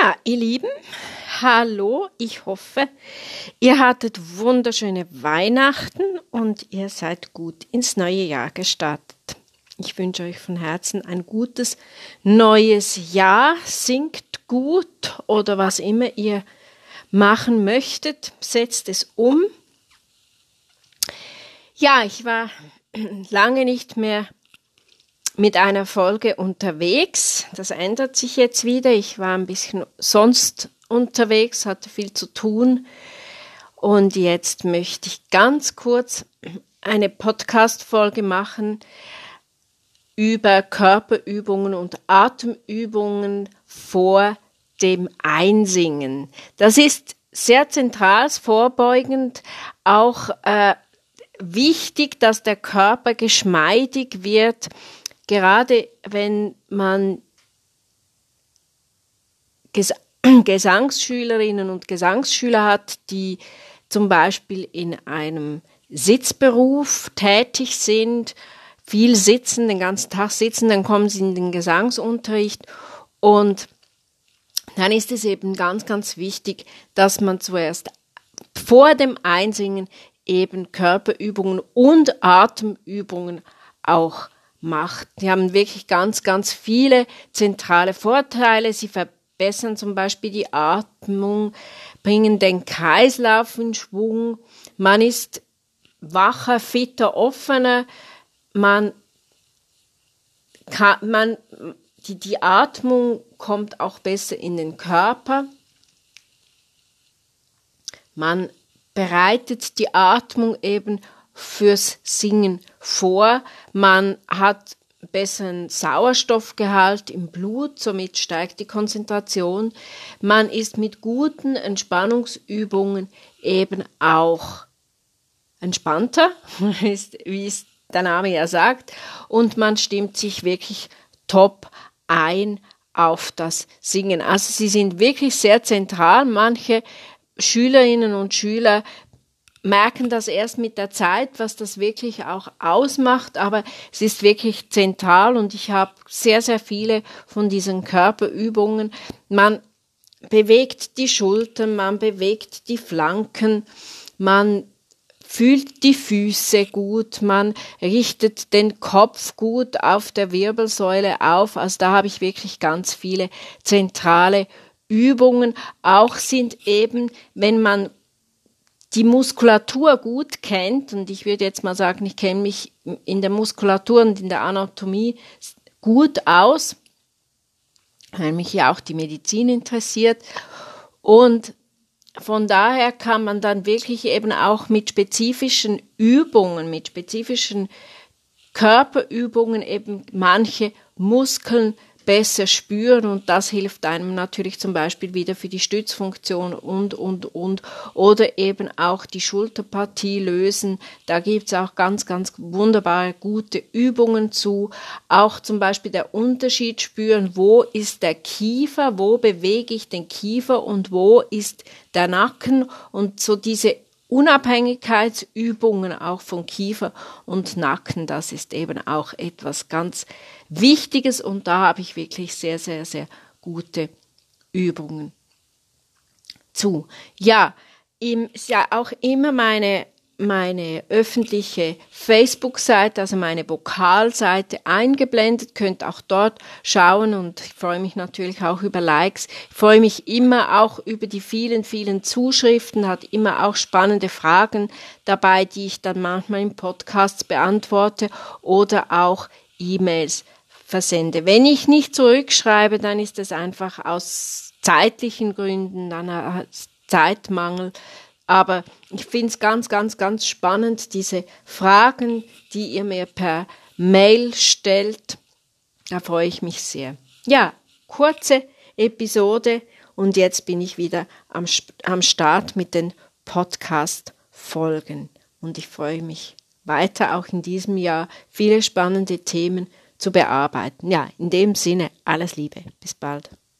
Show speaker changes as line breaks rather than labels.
Ja, ihr Lieben, hallo, ich hoffe, ihr hattet wunderschöne Weihnachten und ihr seid gut ins neue Jahr gestartet. Ich wünsche euch von Herzen ein gutes neues Jahr. Singt gut oder was immer ihr machen möchtet, setzt es um. Ja, ich war lange nicht mehr mit einer Folge unterwegs. Das ändert sich jetzt wieder. Ich war ein bisschen sonst unterwegs, hatte viel zu tun. Und jetzt möchte ich ganz kurz eine Podcast-Folge machen über Körperübungen und Atemübungen vor dem Einsingen. Das ist sehr zentral, vorbeugend, auch äh, wichtig, dass der Körper geschmeidig wird, gerade wenn man Ges Gesangsschülerinnen und Gesangsschüler hat, die zum Beispiel in einem Sitzberuf tätig sind, viel sitzen, den ganzen Tag sitzen, dann kommen sie in den Gesangsunterricht. Und dann ist es eben ganz, ganz wichtig, dass man zuerst vor dem Einsingen eben Körperübungen und Atemübungen auch macht. Die haben wirklich ganz, ganz viele zentrale Vorteile. Sie verbessern zum Beispiel die Atmung, bringen den Kreislauf in Schwung. Man ist wacher, fitter, offener. Man kann, man, die, die Atmung kommt auch besser in den Körper. Man bereitet die Atmung eben fürs Singen vor. Man hat besseren Sauerstoffgehalt im Blut, somit steigt die Konzentration. Man ist mit guten Entspannungsübungen eben auch entspannter, wie es der Name ja sagt, und man stimmt sich wirklich top ein auf das Singen. Also sie sind wirklich sehr zentral. Manche Schülerinnen und Schüler merken das erst mit der Zeit, was das wirklich auch ausmacht, aber es ist wirklich zentral und ich habe sehr, sehr viele von diesen Körperübungen. Man bewegt die Schultern, man bewegt die Flanken, man fühlt die Füße gut, man richtet den Kopf gut auf der Wirbelsäule auf. Also da habe ich wirklich ganz viele zentrale Übungen. Auch sind eben, wenn man die Muskulatur gut kennt, und ich würde jetzt mal sagen, ich kenne mich in der Muskulatur und in der Anatomie gut aus, weil mich ja auch die Medizin interessiert. Und von daher kann man dann wirklich eben auch mit spezifischen Übungen, mit spezifischen Körperübungen eben manche Muskeln besser spüren und das hilft einem natürlich zum Beispiel wieder für die Stützfunktion und, und, und oder eben auch die Schulterpartie lösen. Da gibt's auch ganz, ganz wunderbare gute Übungen zu. Auch zum Beispiel der Unterschied spüren, wo ist der Kiefer, wo bewege ich den Kiefer und wo ist der Nacken und so diese Unabhängigkeitsübungen auch von Kiefer und Nacken, das ist eben auch etwas ganz Wichtiges und da habe ich wirklich sehr, sehr, sehr gute Übungen zu. Ja, ist ja auch immer meine meine öffentliche Facebook-Seite, also meine Vokalseite eingeblendet. Könnt auch dort schauen und ich freue mich natürlich auch über Likes. Ich freue mich immer auch über die vielen, vielen Zuschriften, hat immer auch spannende Fragen dabei, die ich dann manchmal im Podcast beantworte oder auch E-Mails versende. Wenn ich nicht zurückschreibe, dann ist es einfach aus zeitlichen Gründen, dann Zeitmangel aber ich finde es ganz, ganz, ganz spannend, diese Fragen, die ihr mir per Mail stellt. Da freue ich mich sehr. Ja, kurze Episode und jetzt bin ich wieder am, am Start mit den Podcast-Folgen. Und ich freue mich weiter auch in diesem Jahr viele spannende Themen zu bearbeiten. Ja, in dem Sinne, alles Liebe. Bis bald.